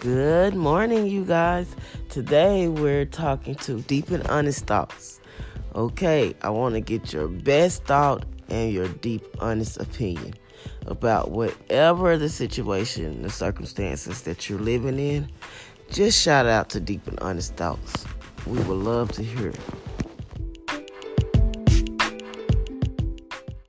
Good morning, you guys. Today we're talking to Deep and Honest Thoughts. Okay, I want to get your best thought and your deep, honest opinion about whatever the situation, the circumstances that you're living in. Just shout out to Deep and Honest Thoughts. We would love to hear it.